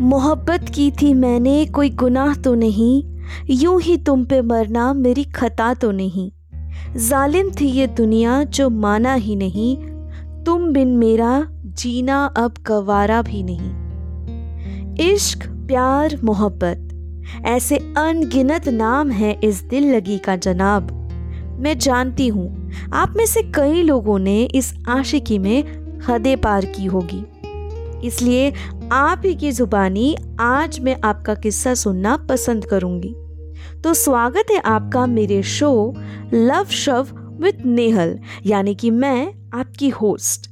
मोहब्बत की थी मैंने, कोई गुनाह तो नहीं। यूँ ही तुम पे मरना मेरी खता तो नहीं। जालिम थी ये दुनिया जो माना ही नहीं। तुम बिन मेरा जीना अब गवारा भी नहीं। इश्क, प्यार, मोहब्बत, ऐसे अनगिनत नाम है इस दिल लगी का जनाब। मैं जानती हूँ, आप में से कई लोगों ने इस आशिकी में हदें पार की होगी। इसलिए आप ही की जुबानी आज मैं आपका किस्सा सुनना पसंद करूँगी। तो स्वागत है आपका मेरे show love shove with Nehal यानी कि मैं आपकी होस्ट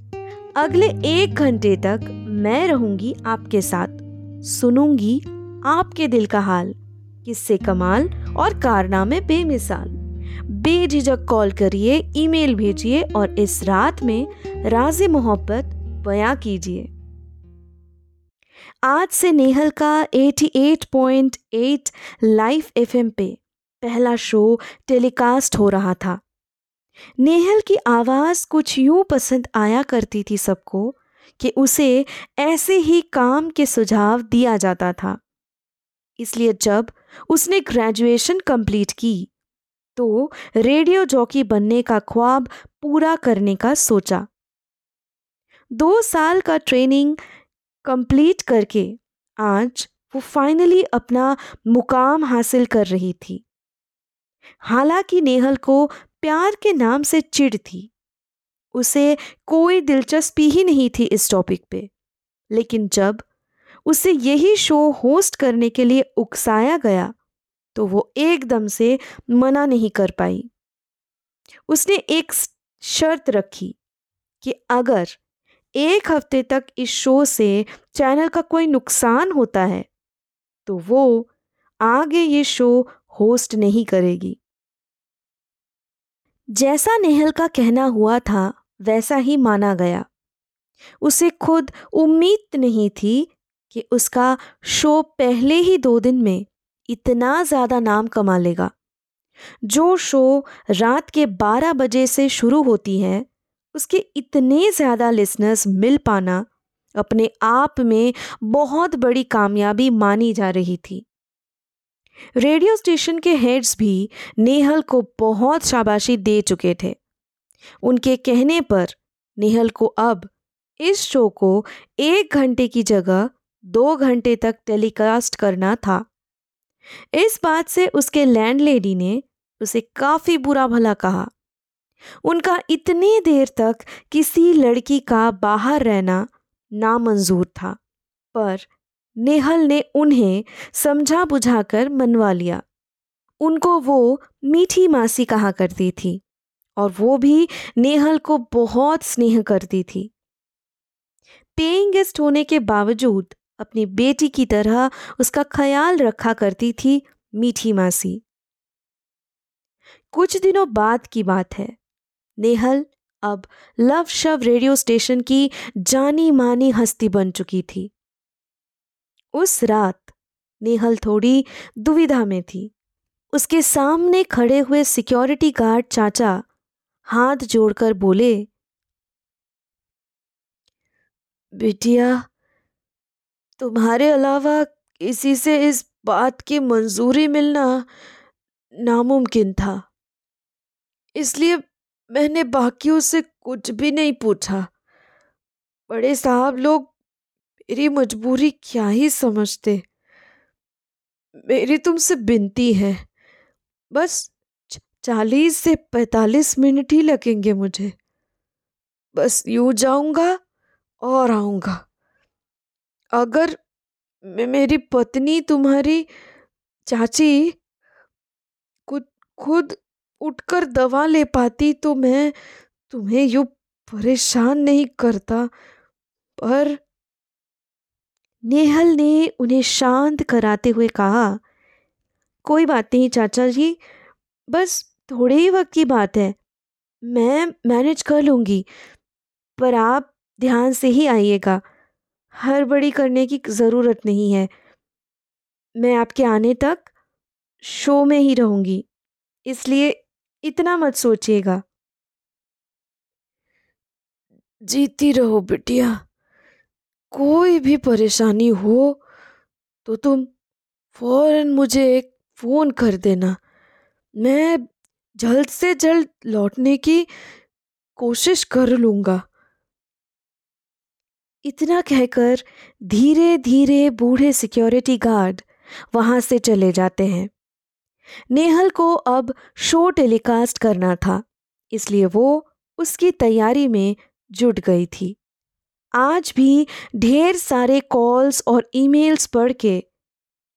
अगले एक घंटे तक मैं रहूँगी आपके साथ। सुनूँगी आपके दिल का हाल, किस्से कमाल और कारनामे बेमिसाल। बेझिझक कॉल करिए, ईमेल भेजिए और इस रात में राज मोहब्बत बयां कीजिए। आज से नेहल का 88.8 लाइव एफएम पे पहला शो टेलीकास्ट हो रहा था। नेहल की आवाज़ कुछ यूँ पसंद आया करती थी सबको कि उसे ऐसे ही काम के सुझाव दिया जाता था। इसलिए जब उसने ग्रेजुएशन कंप्लीट की तो रेडियो जॉकी बनने का ख्वाब पूरा करने का सोचा। दो साल का ट्रेनिंग कंप्लीट करके आज वो फाइनली अपना मुकाम हासिल कर रही थी। हालाँकि नेहल को प्यार के नाम से चिढ़ थी। उसे कोई दिलचस्पी ही नहीं थी इस टॉपिक पे। लेकिन जब उसे यही शो होस्ट करने के लिए उकसाया गया तो वो एकदम से मना नहीं कर पाई। उसने एक शर्त रखी कि अगर एक हफ़्ते तक इस शो से चैनल का कोई नुकसान होता है तो वो आगे ये शो होस्ट नहीं करेगी। जैसा नेहल का कहना हुआ था, वैसा ही माना गया। उसे खुद उम्मीद नहीं थी कि उसका शो पहले ही दो दिन में इतना ज़्यादा नाम कमा लेगा। जो शो रात के 12 बजे से शुरू होती है उसके इतने ज़्यादा लिसनर्स मिल पाना अपने आप में बहुत बड़ी कामयाबी मानी जा रही थी। रेडियो स्टेशन के हेड्स भी नेहल को बहुत शाबाशी दे चुके थे। उनके कहने पर नेहल को अब इस शो को एक घंटे की जगह दो घंटे तक टेलीकास्ट करना था। इस बात से उसके लैंडलेडी ने उसे काफ़ी बुरा भला कहा। उनका इतनी देर तक किसी लड़की का बाहर रहना नामंजूर था, पर नेहल ने उन्हें समझा बुझाकर मनवा लिया। उनको वो मीठी मासी कहा करती थी और वो भी नेहल को बहुत स्नेह करती थी। पेइंग गेस्ट होने के बावजूद अपनी बेटी की तरह उसका ख्याल रखा करती थी मीठी मासी। कुछ दिनों बाद की बात है। नेहल अब लव शव रेडियो स्टेशन की जानी मानी हस्ती बन चुकी थी। उस रात नेहल थोड़ी दुविधा में थी। उसके सामने खड़े हुए सिक्योरिटी गार्ड चाचा हाथ जोड़कर बोले, बिटिया, तुम्हारे अलावा किसी से इस बात की मंजूरी मिलना नामुमकिन था। इसलिए मैंने बाकियों से कुछ भी नहीं पूछा। बड़े साहब लोग मेरी मजबूरी क्या ही समझते। मेरी तुमसे बिनती है। बस चालीस से पैतालीस मिनट ही लगेंगे मुझे। बस यूँ जाऊँगा और आऊँगा। अगर मेरी पत्नी तुम्हारी चाची खुद खुद उठकर दवा ले पाती तो मैं तुम्हें यूँ परेशान नहीं करता, पर नेहल ने उन्हें शांत कराते हुए कहा, कोई बात नहीं चाचा जी, बस थोड़े ही वक्त की बात है, मैं मैनेज कर लूँगी, पर आप ध्यान से ही आइएगा हड़बड़ी करने की ज़रूरत नहीं है, मैं आपके आने तक शो में ही रहूँगी, इसलिए इतना मत सोचिएगा। जीती रहो बिटिया। कोई भी परेशानी हो तो तुम फ़ौरन मुझे एक फ़ोन कर देना। मैं जल्द से जल्द लौटने की कोशिश कर लूँगा। इतना कहकर धीरे धीरे बूढ़े सिक्योरिटी गार्ड वहाँ से चले जाते हैं। नेहल को अब शो टेलीकास्ट करना था, इसलिए वो उसकी तैयारी में जुट गई थी। आज भी ढेर सारे कॉल्स और ईमेल्स पढ़ के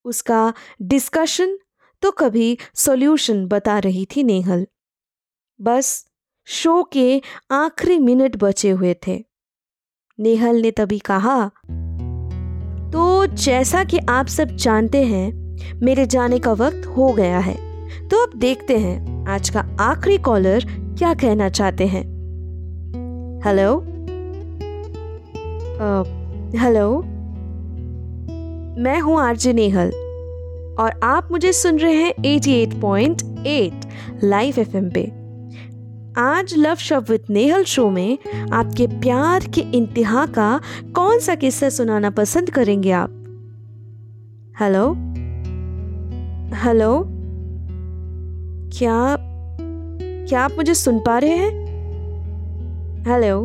उसका डिस्कशन तो कभी सॉल्यूशन बता रही थी नेहल। बस शो के आखिरी मिनट बचे हुए थे। नेहल ने तभी कहा तो जैसा कि आप सब जानते हैं मेरे जाने का वक्त हो गया है। तो अब देखते हैं आज का आखिरी कॉलर क्या कहना चाहते हैं। हेलो हेलो मैं हूँ आरजे नेहल और आप मुझे सुन रहे हैं 88.8 लाइव एफएम पे। आज love shove with Nehal show में आपके प्यार के इंतहा का कौन सा किस्सा सुनाना पसंद करेंगे आप? Hello hello? क्या क्या आप मुझे सुन पा रहे हैं? हेलो?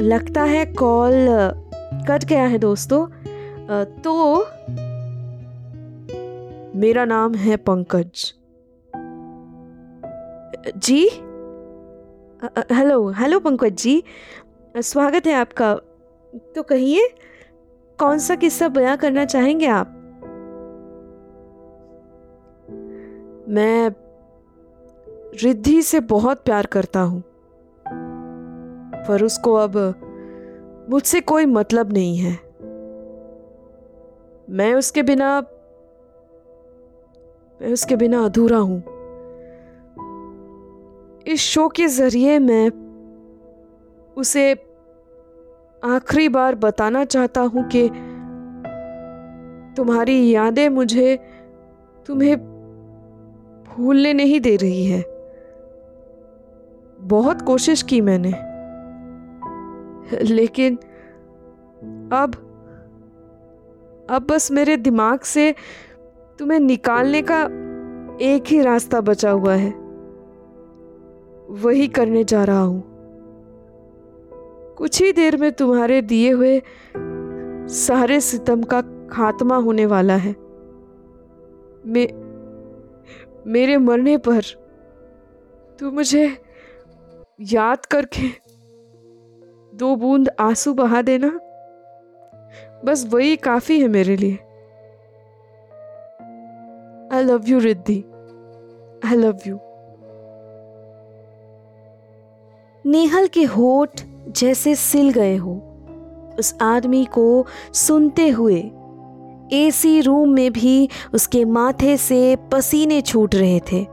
लगता है कॉल कट गया है दोस्तों। तो मेरा नाम है पंकज। जी? Hello hello Pankaj ji. स्वागत है आपका। तो कहिए, कौन सा किस्सा बयां करना चाहेंगे आप? मैं रिद्धि से बहुत प्यार करता हूँ, पर उसको अब मुझसे कोई मतलब नहीं है। मैं उसके बिना, मैं उसके बिना अधूरा हूँ। इस शो के ज़रिए मैं उसे आखिरी बार बताना चाहता हूँ कि तुम्हारी यादें मुझे, तुम्हें भूलने नहीं दे रही है। बहुत कोशिश की मैंने। लेकिन अब अब बस मेरे दिमाग से तुम्हें निकालने का एक ही रास्ता बचा हुआ है। वही करने जा रहा हूँ। कुछ ही देर में तुम्हारे दिए हुए सारे सितम का खात्मा होने वाला है। मे, मेरे मरने पर। तू मुझे याद करके दो बूंद आँसू बहा देना। बस वही काफ़ी है मेरे लिए। I love you Riddhi. I love you Nehal के होठ जैसे सिल गए हो। उस आदमी को सुनते हुए एसी रूम में भी उसके माथे से पसीने छूट रहे थे।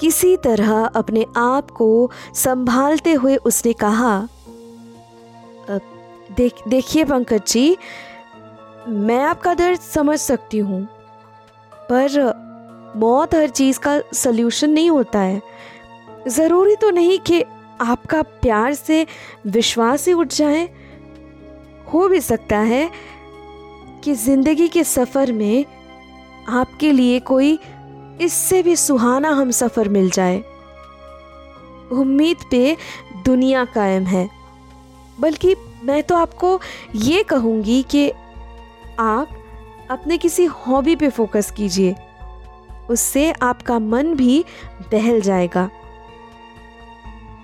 किसी तरह अपने आप को संभालते हुए उसने कहा देख, देखिए पंकज जी, मैं आपका दर्द समझ सकती हूँ, पर मौत हर चीज़ का सल्यूशन नहीं होता है। ज़रूरी तो नहीं कि आपका प्यार से विश्वास ही उठ जाए। हो भी सकता है कि ज़िंदगी के सफ़र में आपके लिए कोई इससे भी सुहाना हम सफ़र मिल जाए। उम्मीद पे दुनिया कायम है। बल्कि मैं तो आपको ये कहूँगी कि आप अपने किसी हॉबी पे फोकस कीजिए। उससे आपका मन भी बहल जाएगा।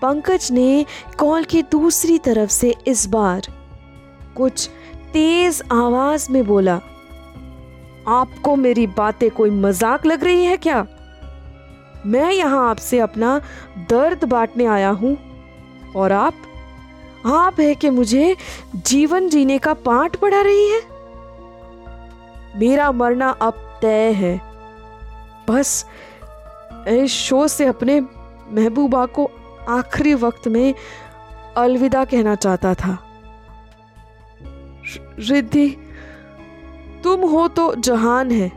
पंकज ने कॉल की दूसरी तरफ़ से इस बार कुछ तेज आवाज़ में बोला, आपको मेरी बातें कोई मज़ाक लग रही है क्या? मैं यहाँ आपसे अपना दर्द बांटने आया हूँ और आप आप है कि मुझे जीवन जीने का पाठ पढ़ा रही है? मेरा मरना अब तय है। बस इस शो से अपने महबूबा को आखिरी वक्त में अलविदा कहना चाहता था। रिद्धि, तुम हो तो जहान है।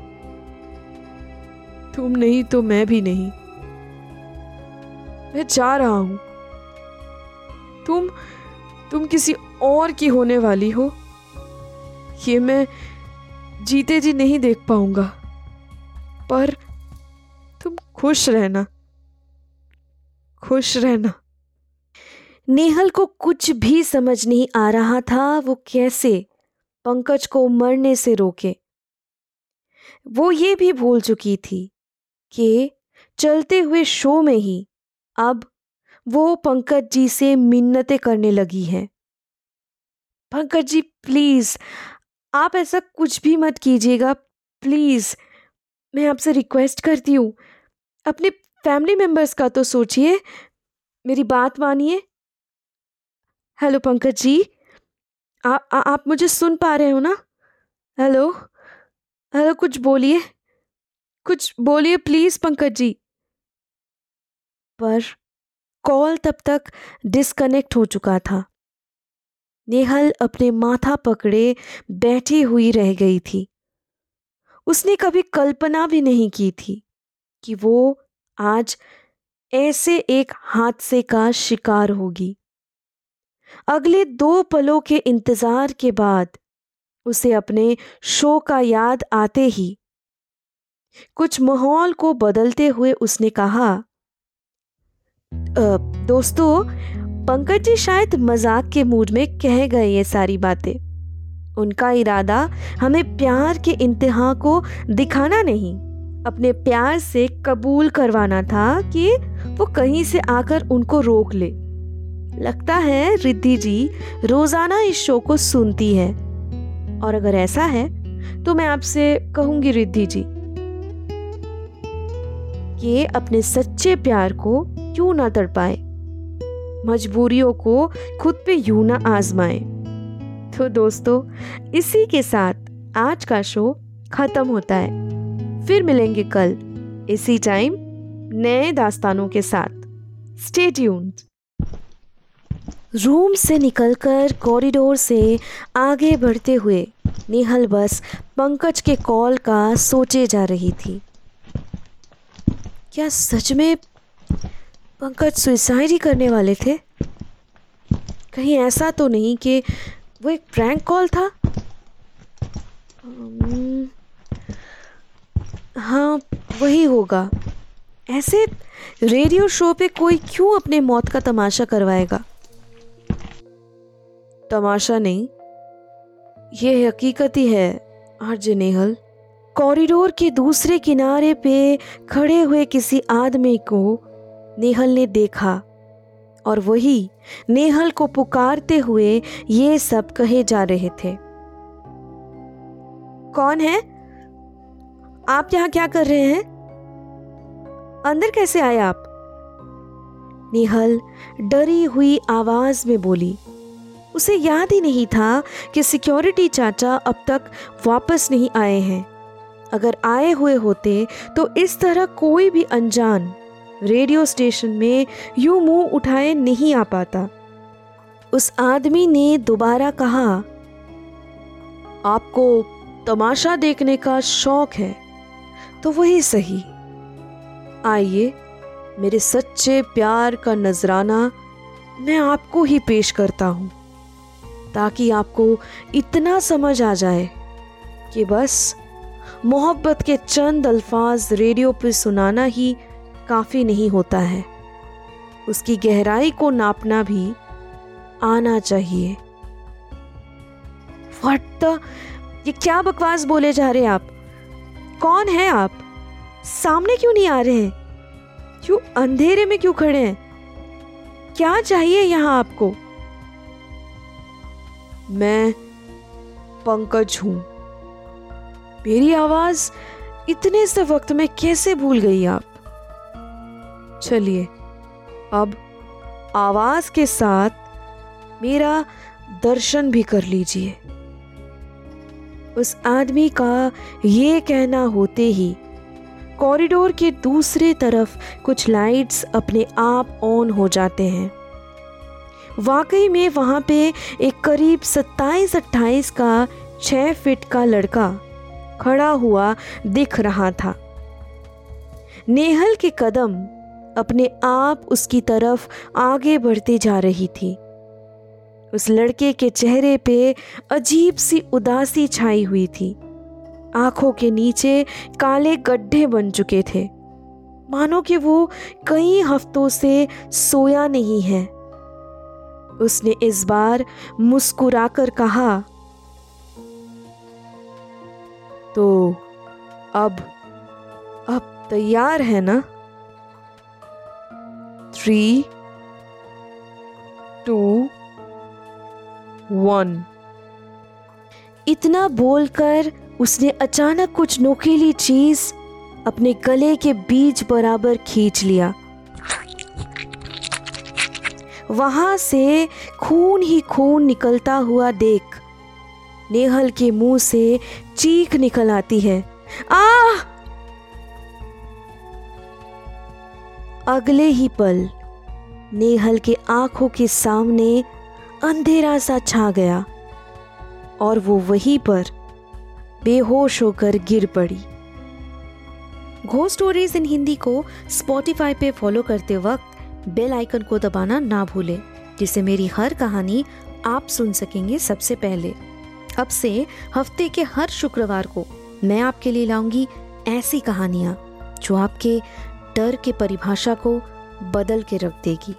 तुम नहीं तो मैं भी नहीं। मैं जा रहा हूँ। तुम तुम किसी और की होने वाली हो। ये मैं जीते जी नहीं देख पाऊँगा। पर तुम खुश रहना। खुश रहना। नेहल को कुछ भी समझ नहीं आ रहा था वो कैसे पंकज को मरने से रोके। वो ये भी भूल चुकी थी कि चलते हुए शो में ही अब वो पंकज जी से मिन्नतें करने लगी है। पंकज जी, प्लीज़, आप ऐसा कुछ भी मत कीजिएगा। प्लीज़, मैं आपसे रिक्वेस्ट करती हूँ, अपने फैमिली मेंबर्स का तो सोचिए, मेरी बात मानिए। हेलो पंकज जी। आ, आ, आप मुझे सुन पा रहे हो ना? हेलो? हेलो कुछ बोलिए। कुछ बोलिए प्लीज़ पंकज जी। पर कॉल तब तक डिस्कनेक्ट हो चुका था। नेहल अपने माथा पकड़े बैठी हुई रह गई थी। उसने कभी कल्पना भी नहीं की थी कि वो आज ऐसे एक हादसे का शिकार होगी। अगले दो पलों के इंतज़ार के बाद उसे अपने शो का याद आते ही कुछ माहौल को बदलते हुए उसने कहा दोस्तों, पंकज जी शायद मज़ाक के मूड में कह गए ये सारी बातें। उनका इरादा हमें प्यार के इंतहा को दिखाना नहीं, अपने प्यार से कबूल करवाना था कि वो कहीं से आकर उनको रोक ले। लगता है रिद्धि जी रोज़ाना इस शो को सुनती है। और अगर ऐसा है तो मैं आपसे कहूँगी रिद्धि जी कि अपने सच्चे प्यार को क्यों ना तड़पाए? मजबूरियों को खुद पे यूँ ना आजमाए। तो दोस्तों, इसी के साथ आज का शो खत्म होता है। फिर मिलेंगे कल, इसी टाइम नए दास्तानों के साथ। स्टे ट्यून्ड रूम से निकलकर कॉरिडोर से आगे बढ़ते हुए निहल बस पंकज के कॉल का सोचे जा रही थी। क्या सच में पंकज सुसाइड ही करने वाले थे? कहीं ऐसा तो नहीं कि वो एक प्रैंक कॉल था? हाँ वही होगा। ऐसे रेडियो शो पे कोई क्यों अपने मौत का तमाशा करवाएगा? तमाशा नहीं। ये हकीकत ही है, आरजे नेहल। कॉरिडोर के दूसरे किनारे पे खड़े हुए किसी आदमी को नेहल ने देखा, और वही नेहल को पुकारते हुए ये सब कहे जा रहे थे। कौन है? आप यहाँ क्या कर रहे हैं? अंदर कैसे आए आप? नेहल डरी हुई आवाज़ में बोली उसे याद ही नहीं था कि सिक्योरिटी चाचा अब तक वापस नहीं आए हैं। अगर आए हुए होते तो इस तरह कोई भी अनजान रेडियो स्टेशन में यूँ मुँह उठाए नहीं आ पाता। उस आदमी ने दोबारा कहा, आपको तमाशा देखने का शौक है तो वही सही। आइए, मेरे सच्चे प्यार का नजराना मैं आपको ही पेश करता हूँ। ताकि आपको इतना समझ आ जाए कि बस मोहब्बत के चंद अल्फाज रेडियो पर सुनाना ही काफ़ी नहीं होता है। उसकी गहराई को नापना भी आना चाहिए। व्हाट ये क्या बकवास बोले जा रहे हैं आप? कौन है आप? सामने क्यों नहीं आ रहे हैं? क्यों अंधेरे में क्यों खड़े हैं? क्या चाहिए यहाँ आपको? मैं पंकज हूँ। मेरी आवाज़ इतने से वक्त में कैसे भूल गई आप? चलिए, अब आवाज़ के साथ मेरा दर्शन भी कर लीजिए। उस आदमी का ये कहना होते ही कॉरिडोर के दूसरे तरफ़ कुछ लाइट्स अपने आप ऑन हो जाते हैं। वाकई में वहाँ पे एक करीब सत्ताईस अट्ठाईस का छः फिट का लड़का खड़ा हुआ दिख रहा था। नेहल के कदम अपने आप उसकी तरफ़ आगे बढ़ती जा रही थी। उस लड़के के चेहरे पे अजीब सी उदासी छाई हुई थी। आँखों के नीचे काले गड्ढे बन चुके थे। मानो कि वो कई हफ्तों से सोया नहीं है। उसने इस बार मुस्कुराकर कहा तो अब अब तैयार है ना? थ्री टू वन इतना बोलकर उसने अचानक कुछ नोकीली चीज़ अपने गले के बीच बराबर खींच लिया। वहाँ से खून ही खून निकलता हुआ देख। नेहल के मुँह से चीख निकल आती है। आ अगले ही पल, नेहल के आँखों के सामने अंधेरा सा छा गया और वो वहीं पर बेहोश होकर गिर पड़ी। घो स्टोरीज इन हिंदी को स्पॉटिफाई पे फॉलो करते वक्त बेल आइकन को दबाना ना भूलें, जिससे मेरी हर कहानी आप सुन सकेंगे सबसे पहले। अब से हफ़्ते के हर शुक्रवार को मैं आपके लिए लाऊँगी ऐसी कहानियाँ, जो आपके डर के परिभाषा को बदल के रख देगी।